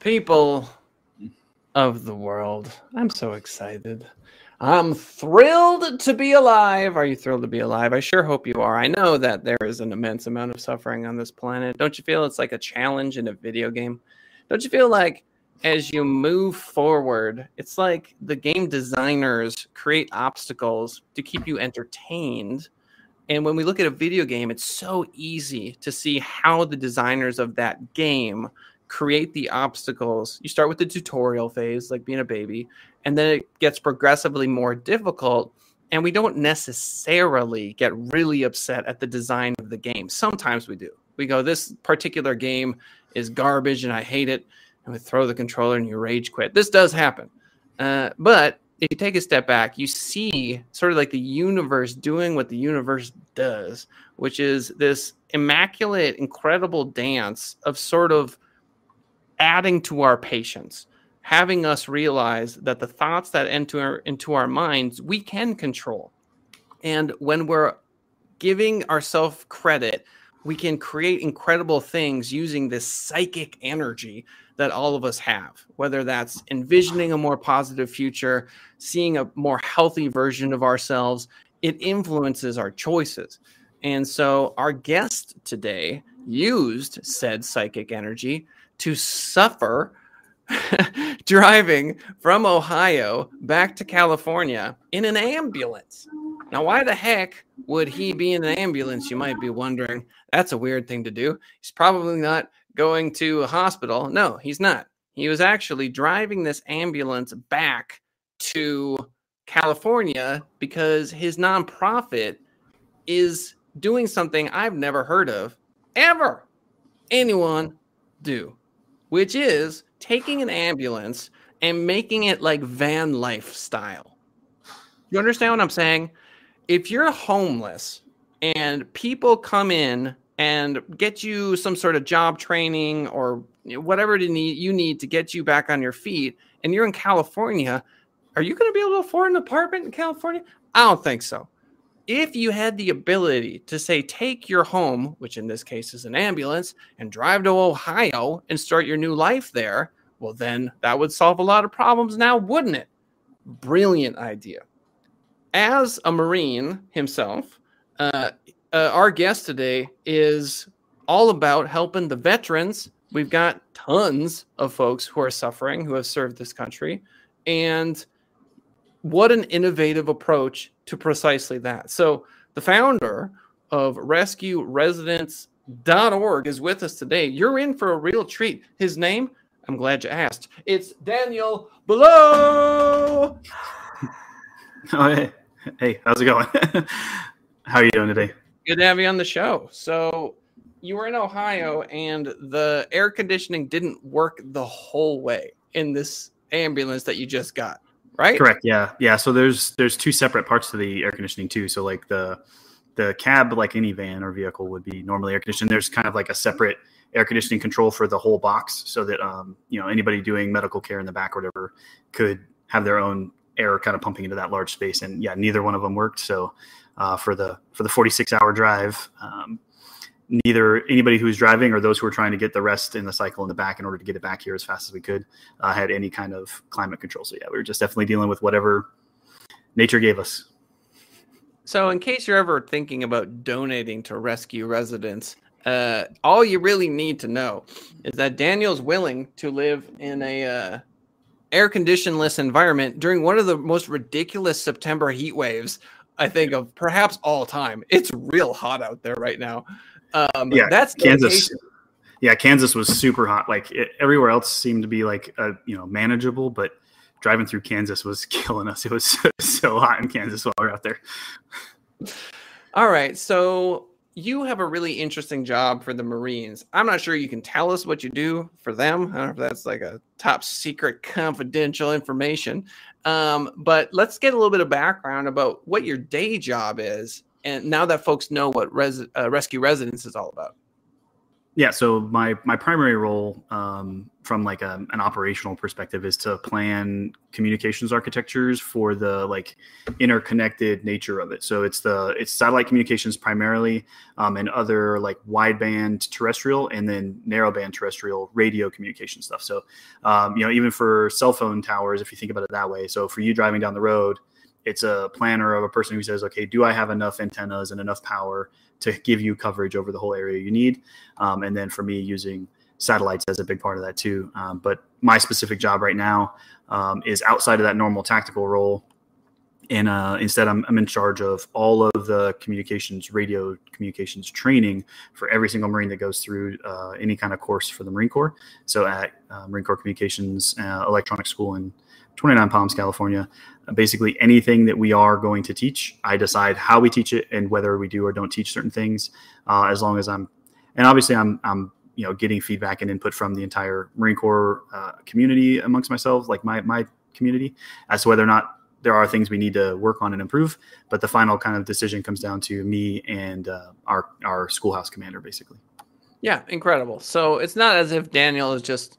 People of the world, I'm so excited. I'm thrilled to be alive. Are you thrilled to be alive? I sure hope you are. I know that there is an immense amount of suffering on this planet. Don't you feel it's like a challenge in a video game? Don't you feel like as you move forward, it's like the game designers create obstacles to keep you entertained. And when we look at a video game, it's so easy to see how the designers of that game create the obstacles. You start with the tutorial phase, like being a baby, and then it gets progressively more difficult. And we don't necessarily get really upset at the design of the game. Sometimes we do. We go, this particular game is garbage and I hate it. And we throw the controller and you rage quit. This does happen. Uh, but if you take a step back, you see sort of like the universe doing what the universe does, which is this immaculate, incredible dance of sort of adding to our patience having us realize that the thoughts that enter into our minds we can control. And when we're giving ourselves credit we can create incredible things using this psychic energy that all of us have whether that's envisioning a more positive future seeing a more healthy version of ourselves. It influences our choices. And so our guest today used said psychic energy to suffer driving from Ohio back to California in an ambulance. Now, why the heck would he be in an ambulance? You might be wondering. That's a weird thing to do. He's probably not going to a hospital. No, he's not. He was actually driving this ambulance back to California because his nonprofit is doing something I've never heard of ever anyone do which is taking an ambulance and making it like van life style. You understand what I'm saying? If you're homeless and people come in and get you some sort of job training or whatever you need, you need to get you back on your feet, and you're in California, are you going to be able to afford an apartment in California? I don't think so if you had the ability to say take your home which in this case is an ambulance and drive to ohio and start your new life there well then that would solve a lot of problems now wouldn't it? Brilliant idea. As a marine himself uh, uh, our guest today is all about helping the veterans. We've got tons of folks who are suffering who have served this country and what an innovative approach to precisely that. So, the founder of rescueresidents.org is with us today. You're in for a real treat. His name, I'm glad you asked. It's Daniel Below. Oh, hey. Hey, how's it going? How are you doing today? Good to have you on the show. So, you were in Ohio and the air conditioning didn't work the whole way in this ambulance that you just got right? Correct. Yeah, yeah. So there's there's two separate parts to the air conditioning too. So like the the cab, like any van or vehicle, would be normally air conditioned. There's kind of like a separate air conditioning control for the whole box, so that um, you know anybody doing medical care in the back or whatever could have their own air kind of pumping into that large space. And yeah, neither one of them worked. So uh, for the for the 46 hour drive, um, neither anybody who was driving or those who were trying to get the rest in the cycle in the back in order to get it back here as fast as we could uh, had any kind of climate control. So yeah, we were just definitely dealing with whatever nature gave us. So in case you're ever thinking about donating to rescue residents, uh, all you really need to know is that Daniel's willing to live in a uh, air conditionless environment during one of the most ridiculous September heat waves I think of perhaps all time. It's real hot out there right now. Um, yeah, that's Kansas. Yeah, Kansas was super hot. Like it, everywhere else seemed to be like a, you know manageable, but driving through Kansas was killing us. It was so, so hot in Kansas while we are out there. All right, so you have a really interesting job for the Marines. I'm not sure you can tell us what you do for them. I don't know if that's like a top secret confidential information. Um, but let's get a little bit of background about what your day job is and now that folks know what res- uh, rescue residents is all about. Yeah so my my primary role um, from like a, an operational perspective is to plan communications architectures for the like interconnected nature of it. So it's the it's satellite communications primarily um, and other like wideband terrestrial and then narrowband terrestrial radio communication stuff. So um, you know even for cell phone towers if you think about it that way. So for you driving down the road it's a planner of a person who says okay do i have enough antennas and enough power to give you coverage over the whole area you need um, and then for me using satellites as a big part of that too. Um, but my specific job right now um, is outside of that normal tactical role. And uh, instead, I'm, I'm in charge of all of the communications, radio communications training for every single Marine that goes through uh, any kind of course for the Marine Corps. So at uh, Marine Corps Communications uh, Electronic School in 29 Palms, California, uh, basically anything that we are going to teach, I decide how we teach it and whether we do or don't teach certain things. Uh, as long as I'm, and obviously I'm, I'm you know getting feedback and input from the entire Marine Corps uh, community amongst myself, like my my community, as to whether or not there are things we need to work on and improve. But the final kind of decision comes down to me and uh, our our schoolhouse commander, basically. Yeah, incredible. So it's not as if Daniel is just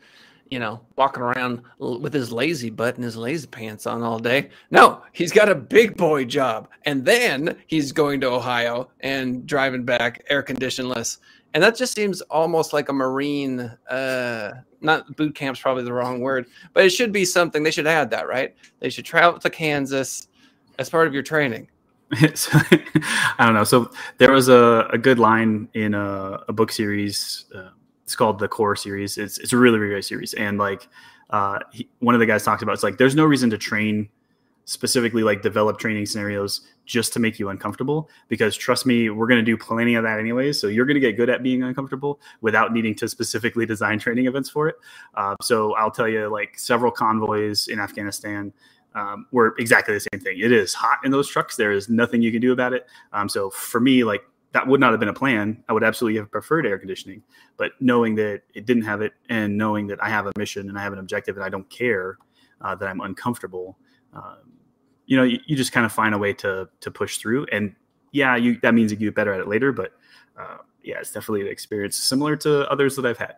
you know, walking around with his lazy butt and his lazy pants on all day. No, he's got a big boy job. And then he's going to Ohio and driving back air conditionless and that just seems almost like a marine uh not boot camp's probably the wrong word but it should be something they should add that right they should travel to kansas as part of your training i don't know so there was a, a good line in a, a book series uh, it's called the Corps series. It's, it's a really really great series. And like uh, he, one of the guys talked about it's like there's no reason to train specifically like develop training scenarios just to make you uncomfortable because trust me we're going to do plenty of that anyways so you're going to get good at being uncomfortable without needing to specifically design training events for it. Uh, so i'll tell you like several convoys in afghanistan um, were exactly the same thing. It is hot in those trucks. There is nothing you can do about it. Um, so for me like that would not have been a plan i would absolutely have preferred air conditioning but knowing that it didn't have it and knowing that i have a mission and i have an objective and i don't care uh, that i'm uncomfortable um, you know, you, you, just kind of find a way to to push through. And yeah, you that means you get better at it later. But uh, yeah, it's definitely an experience similar to others that I've had.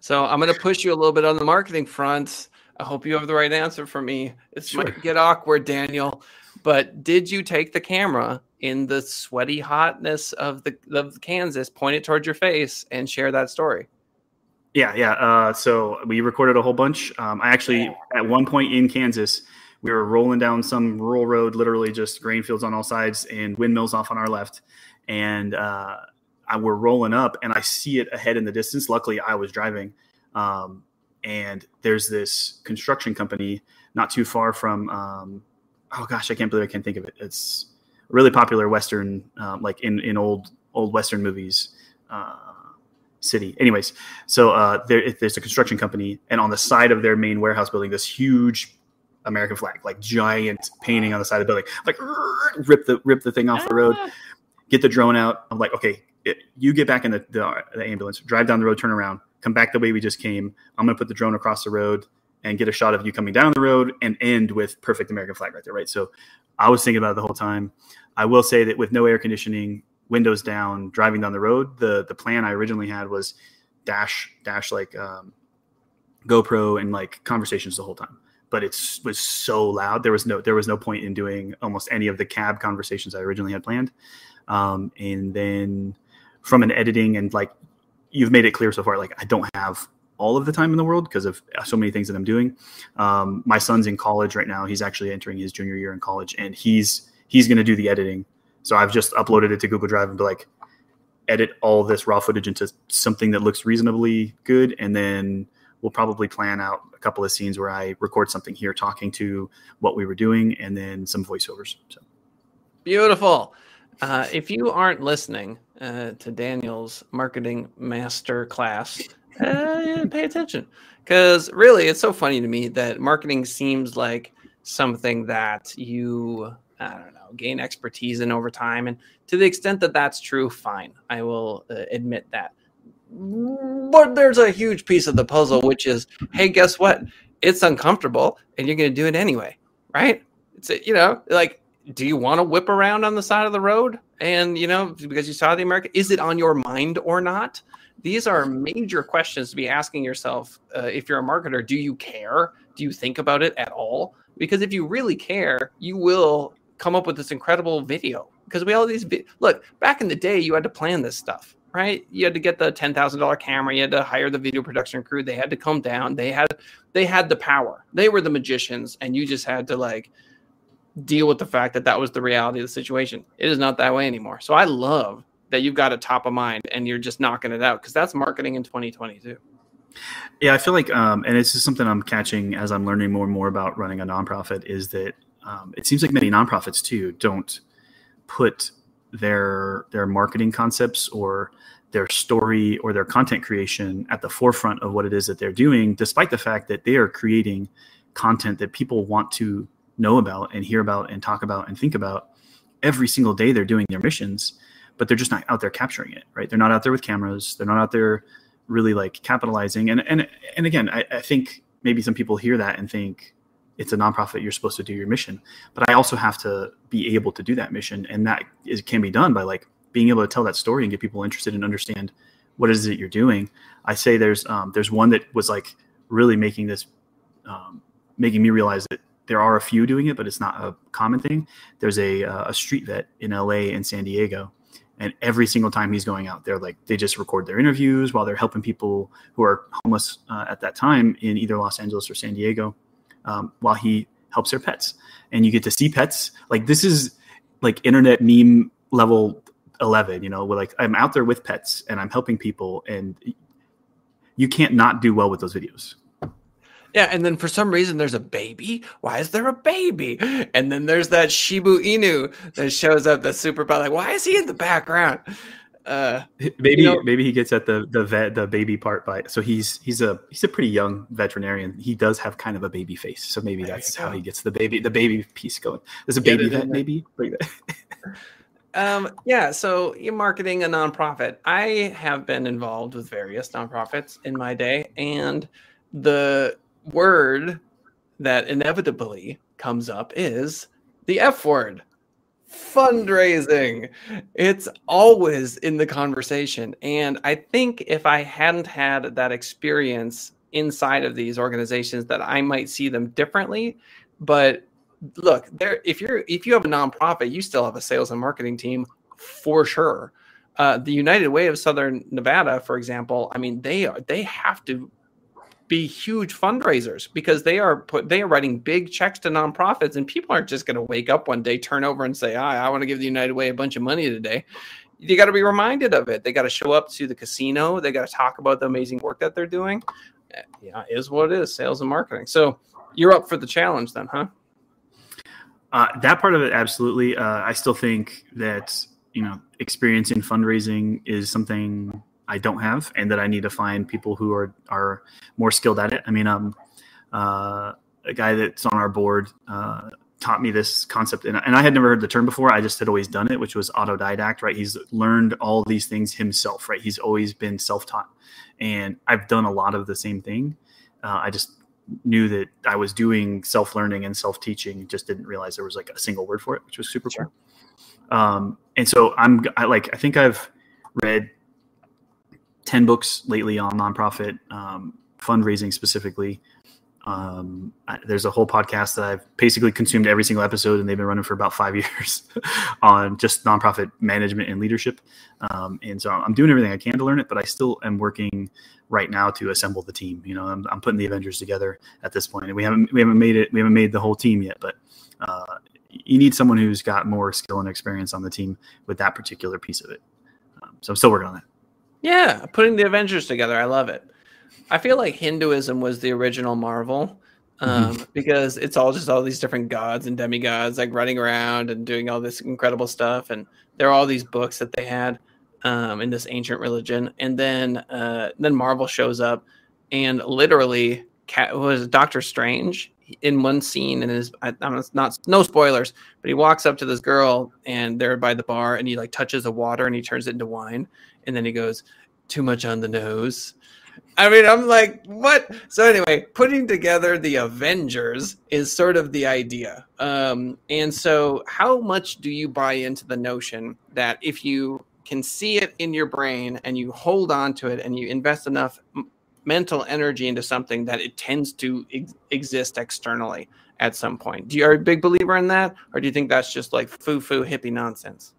so I'm going to push you a little bit on the marketing front. I hope you have the right answer for me. This sure. might get awkward, Daniel. But did you take the camera in the sweaty hotness of the of Kansas, point it towards your face, and share that story? Yeah, yeah. Uh, so we recorded a whole bunch. Um, I actually, at one point in Kansas, we were rolling down some rural road, literally just grain fields on all sides and windmills off on our left. And uh, I, we're rolling up, and I see it ahead in the distance. Luckily, I was driving. Um, and there's this construction company not too far from, um, oh gosh, I can't believe I can't think of it. It's really popular Western, um, like in, in old old Western movies. Uh, city. Anyways, so uh, there, there's a construction company, and on the side of their main warehouse building, this huge American flag, like giant painting on the side of the building, like rip the rip the thing off the road, ah. get the drone out. I'm like, okay, it, you get back in the, the, the ambulance, drive down the road, turn around, come back the way we just came. I'm gonna put the drone across the road and get a shot of you coming down the road and end with perfect American flag right there, right? So I was thinking about it the whole time. I will say that with no air conditioning, windows down, driving down the road, the the plan I originally had was dash dash like um, GoPro and like conversations the whole time but it was so loud. There was no there was no point in doing almost any of the cab conversations I originally had planned. Um, and then from an editing and like you've made it clear so far, like I don't have all of the time in the world because of so many things that I'm doing. Um, my son's in college right now. He's actually entering his junior year in college, and he's he's going to do the editing. So I've just uploaded it to Google Drive and be like, edit all this raw footage into something that looks reasonably good, and then we'll probably plan out a couple of scenes where I record something here talking to what we were doing and then some voiceovers. So beautiful. Uh, if you aren't listening uh, to Daniel's marketing master class, uh, pay attention because really it's so funny to me that marketing seems like something that you I don't know gain expertise in over time, and to the extent that that's true, fine. I will uh, admit that but there's a huge piece of the puzzle, which is, hey, guess what? It's uncomfortable, and you're going to do it anyway, right? It's you know, like, do you want to whip around on the side of the road? And you know, because you saw the American, is it on your mind or not? These are major questions to be asking yourself uh, if you're a marketer. Do you care? Do you think about it at all? Because if you really care, you will come up with this incredible video. Because we all these vi- look back in the day, you had to plan this stuff, right? You had to get the ten thousand dollar camera. You had to hire the video production crew. They had to come down. They had they had the power. They were the magicians, and you just had to like deal with the fact that that was the reality of the situation. It is not that way anymore. So I love that you've got a top of mind and you're just knocking it out because that's marketing in 2022. Yeah, I feel like, um, and this is something I'm catching as I'm learning more and more about running a nonprofit, is that um, it seems like many nonprofits too don't put their their marketing concepts or their story or their content creation at the forefront of what it is that they're doing, despite the fact that they are creating content that people want to know about and hear about and talk about and think about every single day they're doing their missions but they're just not out there capturing it right? They're not out there with cameras. They're not out there really like capitalizing. And and and again I, I think maybe some people hear that and think it's a nonprofit you're supposed to do your mission. But i also have to be able to do that mission. And that is can be done by like being able to tell that story and get people interested and understand what is it you're doing. I say there's um, there's one that was like really making this um, making me realize that there are a few doing it, but it's not a common thing. There's a, uh, a street vet in LA and San Diego. And every single time he's going out there, like they just record their interviews while they're helping people who are homeless uh, at that time in either Los Angeles or San Diego, um, while he helps their pets. And you get to see pets. Like this is like internet meme level 11, you know, where like I'm out there with pets and I'm helping people and you can't not do well with those videos. Yeah, and then for some reason there's a baby. Why is there a baby? And then there's that Shiba Inu that shows up. That's super bad. like, why is he in the background? Uh, maybe you know, maybe he gets at the the vet the baby part by so he's he's a he's a pretty young veterinarian. He does have kind of a baby face, so maybe that's how he gets the baby the baby piece going. There's a baby vet maybe. um, yeah, so you're marketing a nonprofit. I have been involved with various nonprofits in my day, and the word that inevitably comes up is the F word fundraising. It's always in the conversation. And I think if I hadn't had that experience inside of these organizations that I might see them differently, but look, there if you're if you have a nonprofit, you still have a sales and marketing team for sure. Uh, the United Way of Southern Nevada, for example, I mean, they are they have to be huge fundraisers because they are put they are writing big checks to nonprofits and people aren't just going to wake up one day turn over and say hi i want to give the united way a bunch of money today. You got to be reminded of it. They got to show up to the casino. They got to talk about the amazing work that they're doing. Yeah is what it is sales and marketing. So you're up for the challenge then huh? Uh, that part of it absolutely. Uh, i still think that you know experience in fundraising is something I don't have, and that I need to find people who are are more skilled at it. I mean, um, uh, a guy that's on our board uh, taught me this concept, and, and I had never heard the term before. I just had always done it, which was autodidact. Right? He's learned all these things himself. Right? He's always been self taught, and I've done a lot of the same thing. Uh, I just knew that I was doing self learning and self teaching. Just didn't realize there was like a single word for it, which was super sure. cool. Um, and so I'm I, like I think I've read 10 books lately on nonprofit um, fundraising specifically. Um, I, there's a whole podcast that I've basically consumed every single episode, and they've been running for about five years on just nonprofit management and leadership. Um, and so I'm doing everything I can to learn it, but I still am working right now to assemble the team. You know, I'm, I'm putting the Avengers together at this point, and we haven't we haven't made it we haven't made the whole team yet, but uh, you need someone who's got more skill and experience on the team with that particular piece of it. Um, so I'm still working on that. Yeah, putting the Avengers together, I love it. I feel like Hinduism was the original Marvel um, mm-hmm. because it's all just all these different gods and demigods like running around and doing all this incredible stuff. And there are all these books that they had um, in this ancient religion, and then uh, then Marvel shows up and literally was Doctor Strange in one scene and his I, am not no spoilers, but he walks up to this girl and they're by the bar and he like touches the water and he turns it into wine and then he goes too much on the nose. I mean, I'm like, what? So anyway, putting together the Avengers is sort of the idea. Um, and so, how much do you buy into the notion that if you can see it in your brain and you hold on to it and you invest enough m- mental energy into something that it tends to ex- exist externally at some point. Do you are a big believer in that, or do you think that's just like foo foo hippie nonsense?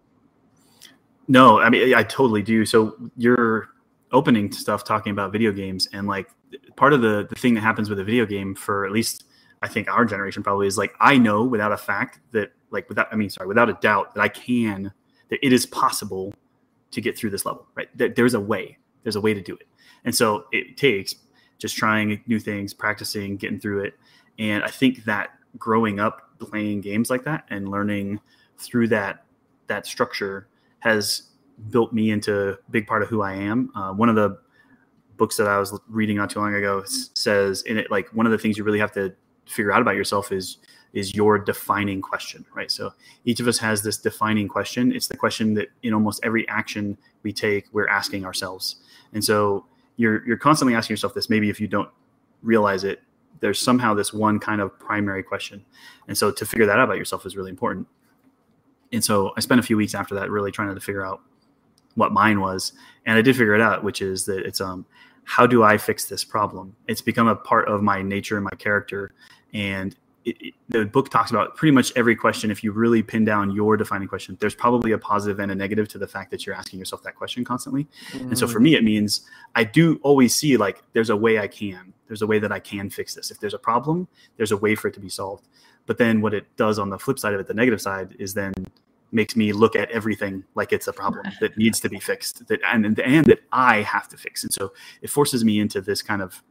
No, I mean I totally do. So you're opening to stuff talking about video games and like part of the the thing that happens with a video game for at least I think our generation probably is like I know without a fact that like without I mean sorry without a doubt that I can that it is possible to get through this level right? That there's a way. There's a way to do it. And so it takes just trying new things practicing getting through it. And I think that growing up playing games like that and learning through that that structure has built me into a big part of who I am. Uh, one of the books that I was reading not too long ago says in it like one of the things you really have to figure out about yourself is is your defining question, right? So each of us has this defining question. It's the question that in almost every action we take, we're asking ourselves. And so you're you're constantly asking yourself this. Maybe if you don't realize it, there's somehow this one kind of primary question. And so to figure that out about yourself is really important. And so I spent a few weeks after that really trying to figure out what mine was, and I did figure it out, which is that it's um how do I fix this problem? It's become a part of my nature and my character, and it, it, the book talks about pretty much every question. If you really pin down your defining question, there's probably a positive and a negative to the fact that you're asking yourself that question constantly. Mm. And so for me, it means I do always see like there's a way I can, there's a way that I can fix this. If there's a problem, there's a way for it to be solved. But then what it does on the flip side of it, the negative side, is then makes me look at everything like it's a problem that needs to be fixed that and, and that I have to fix. And so it forces me into this kind of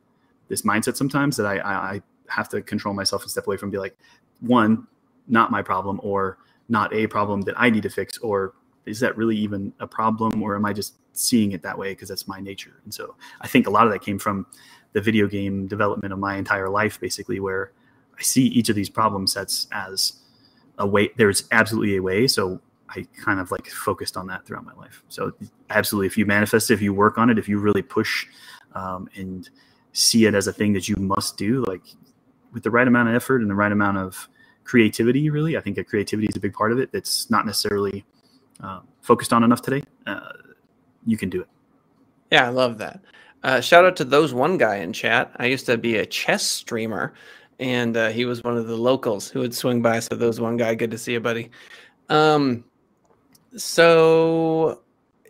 this mindset sometimes that I, I have to control myself and step away from be like, one, not my problem or not a problem that I need to fix or is that really even a problem or am I just seeing it that way because that's my nature? And so I think a lot of that came from the video game development of my entire life, basically, where I see each of these problem sets as a way there's absolutely a way so i kind of like focused on that throughout my life. So absolutely if you manifest it if you work on it if you really push um, and see it as a thing that you must do like with the right amount of effort and the right amount of creativity really i think that creativity is a big part of it. That's not necessarily uh, focused on enough today uh, you can do it. Yeah i love that. Uh, shout out to those one guy in chat. I used to be a chess streamer and uh, he was one of the locals who would swing by. So those one guy, good to see you, buddy. Um, so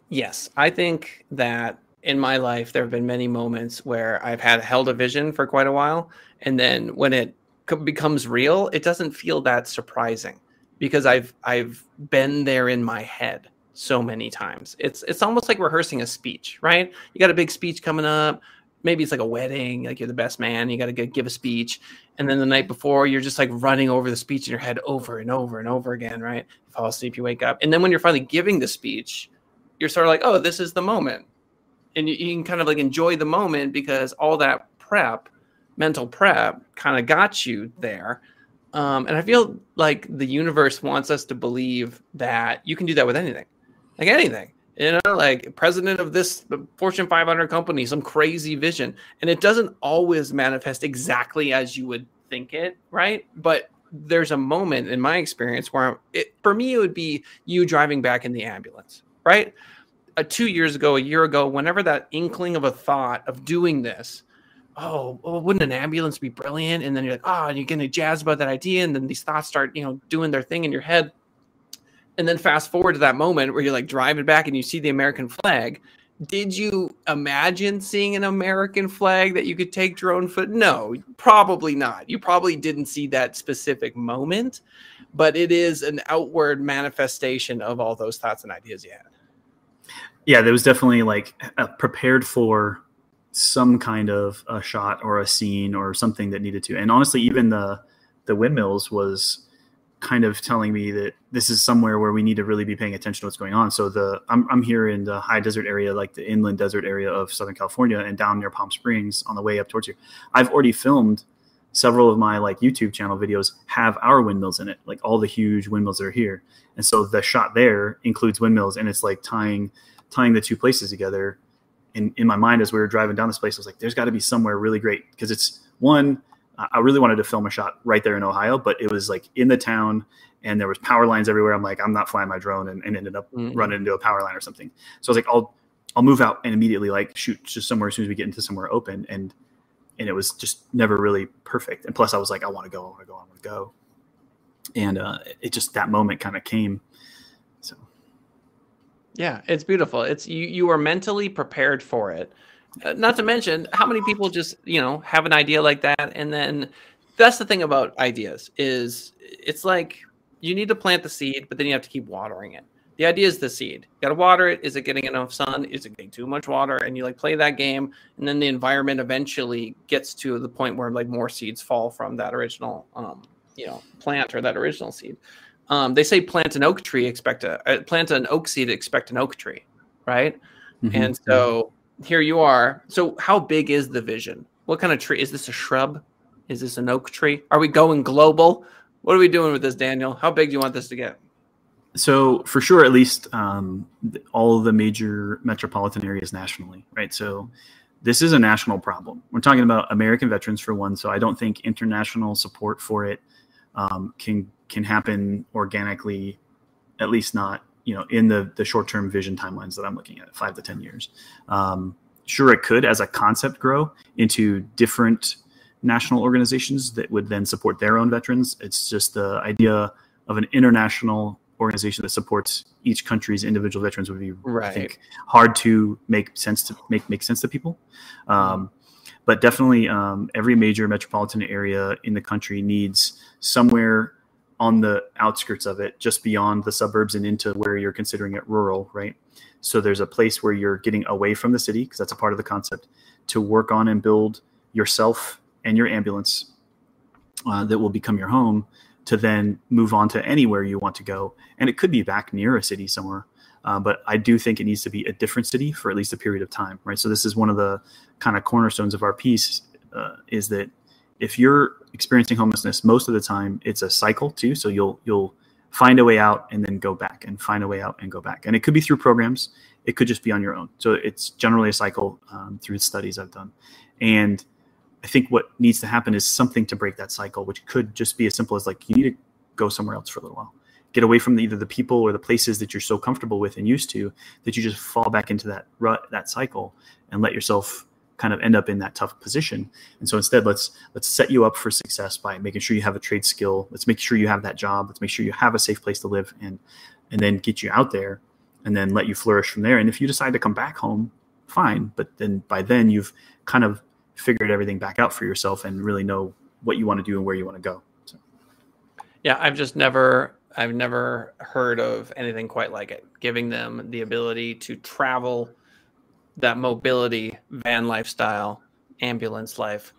yes, I think that in my life there have been many moments where I've had held a vision for quite a while, and then when it becomes real, it doesn't feel that surprising because I've I've been there in my head so many times. It's it's almost like rehearsing a speech, right? You got a big speech coming up maybe it's like a wedding, like you're the best man, you got to give a speech, and then the night before you're just like running over the speech in your head over and over and over again, right? You fall asleep, you wake up, and then when you're finally giving the speech, you're sort of like, oh, this is the moment, and you, you can kind of like enjoy the moment because all that prep, mental prep, kind of got you there. Um, and I feel like the universe wants us to believe that you can do that with anything, like anything you know like president of this fortune 500 company some crazy vision. And it doesn't always manifest exactly as you would think it right? But there's a moment in my experience where it, for me it would be you driving back in the ambulance right? Uh, two years ago a year ago whenever that inkling of a thought of doing this oh, well, wouldn't an ambulance be brilliant? And then you're like oh and you're getting jazzed about that idea and then these thoughts start you know doing their thing in your head and then fast forward to that moment where you're like driving back and you see the American flag. Did you imagine seeing an American flag that you could take drone foot? No, probably not. You probably didn't see that specific moment, but it is an outward manifestation of all those thoughts and ideas you had. Yeah, there was definitely like prepared for some kind of a shot or a scene or something that needed to. And honestly, even the the windmills was kind of telling me that this is somewhere where we need to really be paying attention to what's going on. So the I'm I'm here in the high desert area, like the inland desert area of Southern California, and down near Palm Springs on the way up towards here. I've already filmed several of my like YouTube channel videos have our windmills in it, like all the huge windmills that are here. And so the shot there includes windmills, and it's like tying tying the two places together. In in my mind, as we were driving down this place, I was like, "There's got to be somewhere really great because it's one I really wanted to film a shot right there in Ohio, but it was like in the town and there was power lines everywhere. I'm like, I'm not flying my drone, and, and ended up mm-hmm. running into a power line or something. So I was like, I'll I'll move out and immediately like shoot just somewhere as soon as we get into somewhere open, and and it was just never really perfect. And plus, I was like, I want to go, I want to go, I want to go, and uh, it just that moment kind of came. So yeah, it's beautiful. It's you you are mentally prepared for it. Uh, not to mention how many people just you know have an idea like that and then that's the thing about ideas is it's like you need to plant the seed, but then you have to keep watering it. The idea is the seed. You got to water it. Is it getting enough sun? Is it getting too much water? And you like play that game, and then the environment eventually gets to the point where like more seeds fall from that original, um, you know, plant or that original seed. Um, they say plant an oak tree, expect a uh, plant an oak seed, expect an oak tree, right? Mm-hmm. And so here you are. So how big is the vision? What kind of tree is this? A shrub? Is this an oak tree? Are we going global? What are we doing with this, Daniel? How big do you want this to get? So for sure, at least um, all the major metropolitan areas nationally, right? So this is a national problem. We're talking about American veterans for one. So I don't think international support for it um, can can happen organically, at least not you know in the the short term vision timelines that I'm looking at, five to ten years. Um, sure, it could as a concept grow into different national organizations that would then support their own veterans. It's just the idea of an international organization that supports each country's individual veterans would be right. I think hard to make sense to make make sense to people. Um, but definitely, um, every major metropolitan area in the country needs somewhere on the outskirts of it, just beyond the suburbs and into where you're considering it rural, right? So there's a place where you're getting away from the city because that's a part of the concept to work on and build yourself and your ambulance uh, that will become your home to then move on to anywhere you want to go. And it could be back near a city somewhere. Uh, but I do think it needs to be a different city for at least a period of time, right? So this is one of the kind of cornerstones of our piece uh, is that if you're experiencing homelessness, most of the time it's a cycle too. So you'll you'll find a way out and then go back and find a way out and go back. And it could be through programs. It could just be on your own. So it's generally a cycle um, through the studies I've done. And I think what needs to happen is something to break that cycle, which could just be as simple as like you need to go somewhere else for a little while, get away from the, either the people or the places that you're so comfortable with and used to that you just fall back into that rut, that cycle, and let yourself kind of end up in that tough position. And so instead, let's let's set you up for success by making sure you have a trade skill. Let's make sure you have that job. Let's make sure you have a safe place to live, and and then get you out there, and then let you flourish from there. And if you decide to come back home, fine. But then by then you've kind of figured everything back out for yourself and really know what you want to do and where you want to go. So. Yeah, I've just never I've never heard of anything quite like it. Giving them the ability to travel that mobility van lifestyle, ambulance life.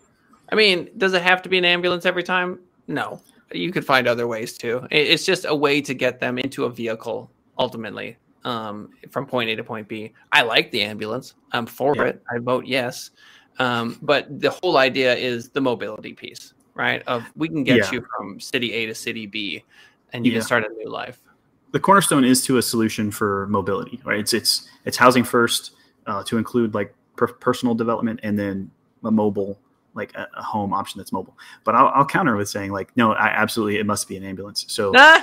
I mean, does it have to be an ambulance every time? No. You could find other ways too. It's just a way to get them into a vehicle ultimately um, from point A to point B. I like the ambulance. I'm for yeah. it. I vote yes. Um, but the whole idea is the mobility piece, right? Of we can get yeah. you from city A to city B, and you yeah. can start a new life. The cornerstone is to a solution for mobility, right? It's it's it's housing first uh, to include like per- personal development, and then a mobile, like a, a home option that's mobile. But I'll, I'll, counter with saying like, no, I absolutely it must be an ambulance. So uh,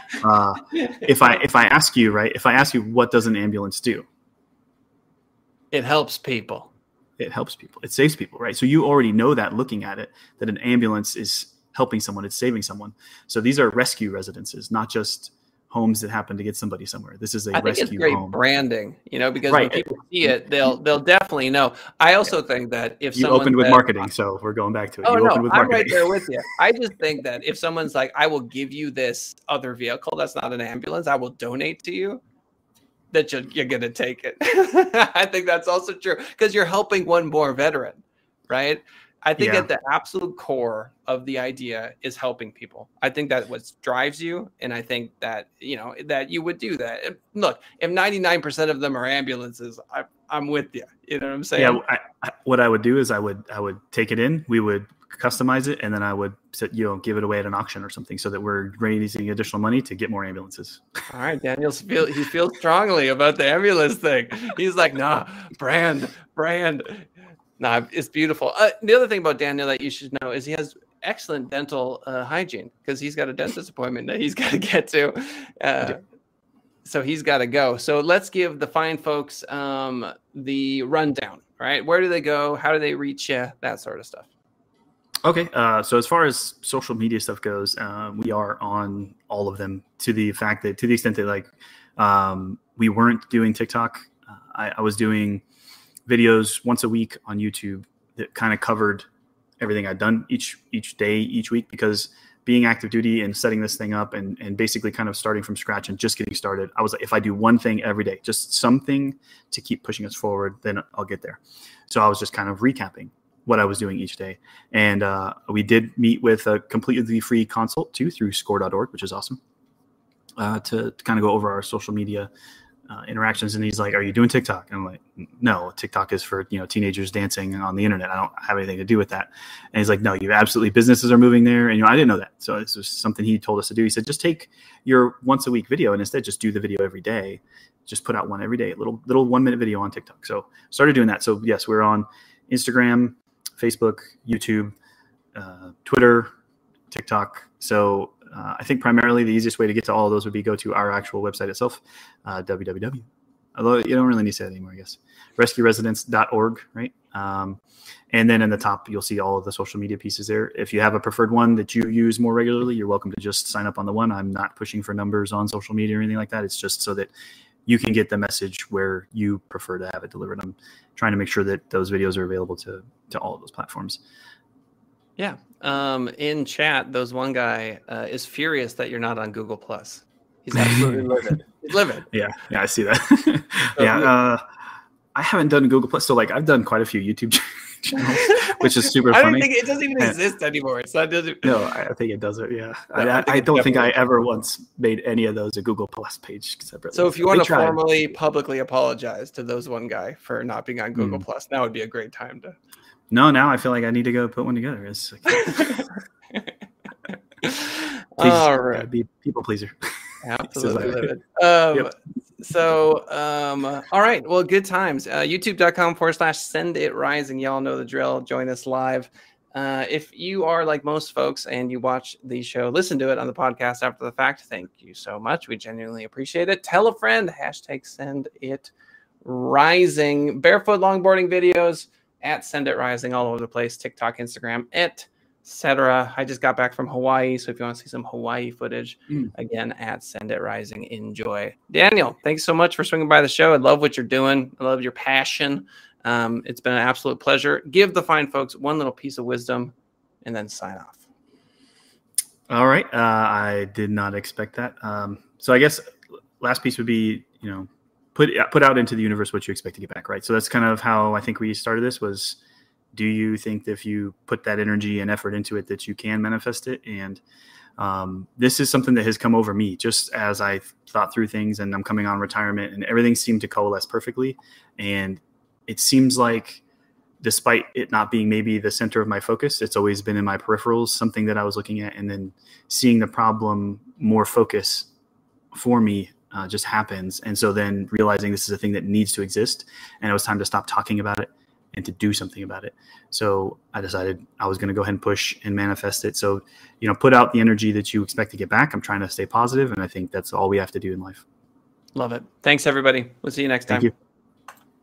if I if I ask you right, if I ask you what does an ambulance do? It helps people it helps people it saves people right so you already know that looking at it that an ambulance is helping someone it's saving someone so these are rescue residences not just homes that happen to get somebody somewhere this is a I think rescue it's great home. branding you know because right. when people see it they'll they'll definitely know i also yeah. think that if you opened with marketing so we're going back to it oh you no i'm right there with you i just think that if someone's like i will give you this other vehicle that's not an ambulance i will donate to you that you're, you're going to take it. I think that's also true because you're helping one more veteran, right? I think yeah. at the absolute core of the idea is helping people. I think that what drives you, and I think that you know that you would do that. look, if ninety nine percent of them are ambulances, I, I'm with you. You know what I'm saying? Yeah. I, I, what I would do is I would I would take it in. We would customize it, and then I would you know give it away at an auction or something, so that we're raising additional money to get more ambulances. All right, Daniel's feel he feels strongly about the ambulance thing. He's like, nah, brand, brand. Nah, it's beautiful. Uh, the other thing about Daniel that you should know is he has excellent dental uh, hygiene because he's got a dentist appointment that he's got to get to. Uh, so he's got to go. So let's give the fine folks um, the rundown. Right, where do they go? How do they reach you? That sort of stuff. Okay, uh, so as far as social media stuff goes, uh, we are on all of them. To the fact that, to the extent that like um, we weren't doing TikTok, uh, I, I was doing videos once a week on YouTube that kind of covered everything I'd done each each day, each week, because being active duty and setting this thing up and, and basically kind of starting from scratch and just getting started, I was like, if I do one thing every day, just something to keep pushing us forward, then I'll get there. So I was just kind of recapping what I was doing each day. And uh, we did meet with a completely free consult too through score.org, which is awesome, uh, to, to kind of go over our social media uh, interactions and he's like are you doing tiktok? And i'm like no tiktok is for you know teenagers dancing on the internet. I don't have anything to do with that. And he's like no you absolutely businesses are moving there. And you know i didn't know that. So this was something he told us to do. He said just take your once a week video and instead just do the video every day. Just put out one every day little little one minute video on tiktok. So started doing that. So yes we're on instagram facebook youtube uh, twitter tiktok. So uh, I think primarily the easiest way to get to all of those would be go to our actual website itself, uh, www. Although you don't really need to say that anymore, I guess. Rescueresidents.org, right? Um, and then in the top, you'll see all of the social media pieces there. If you have a preferred one that you use more regularly, you're welcome to just sign up on the one. I'm not pushing for numbers on social media or anything like that. It's just so that you can get the message where you prefer to have it delivered. I'm trying to make sure that those videos are available to to all of those platforms. Yeah. Um, in chat, those one guy uh, is furious that you're not on Google Plus. He's absolutely livid. He's livid. Yeah, yeah, I see that. yeah, uh, I haven't done Google Plus, so like I've done quite a few YouTube channels, which is super I funny. don't think it doesn't even exist anymore. So not doesn't. No, I think it doesn't. Yeah, no, I, I, I, don't think I ever once made any of those a Google Plus page separately. So if you want to formally, publicly apologize to those one guy for not being on Google mm. Plus, now would be a great time to. No, now I feel like I need to go put one together. It's all right, be people pleaser. Absolutely. um, yep. So, um, all right. Well, good times. Uh, YouTube.com forward slash send it rising. Y'all know the drill. Join us live. Uh, if you are like most folks and you watch the show, listen to it on the podcast after the fact. Thank you so much. We genuinely appreciate it. Tell a friend. Hashtag send it rising. Barefoot longboarding videos at Send It Rising all over the place, TikTok, Instagram, etc. I just got back from Hawaii, so if you want to see some Hawaii footage, mm. again at Send It Rising, enjoy. Daniel, thanks so much for swinging by the show. I love what you're doing. I love your passion. Um, it's been an absolute pleasure. Give the fine folks one little piece of wisdom, and then sign off. All right, uh, I did not expect that. Um, so I guess last piece would be, you know, put put out into the universe what you expect to get back, right? So that's kind of how I think we started this was do you think that if you put that energy and effort into it that you can manifest it and um, this is something that has come over me just as i thought through things and i'm coming on retirement and everything seemed to coalesce perfectly and it seems like despite it not being maybe the center of my focus it's always been in my peripherals something that i was looking at and then seeing the problem more focus for me uh, just happens. And so then realizing this is a thing that needs to exist, and it was time to stop talking about it and to do something about it. So I decided I was going to go ahead and push and manifest it. So, you know, put out the energy that you expect to get back. I'm trying to stay positive, and I think that's all we have to do in life. Love it. Thanks, everybody. We'll see you next time. Thank you.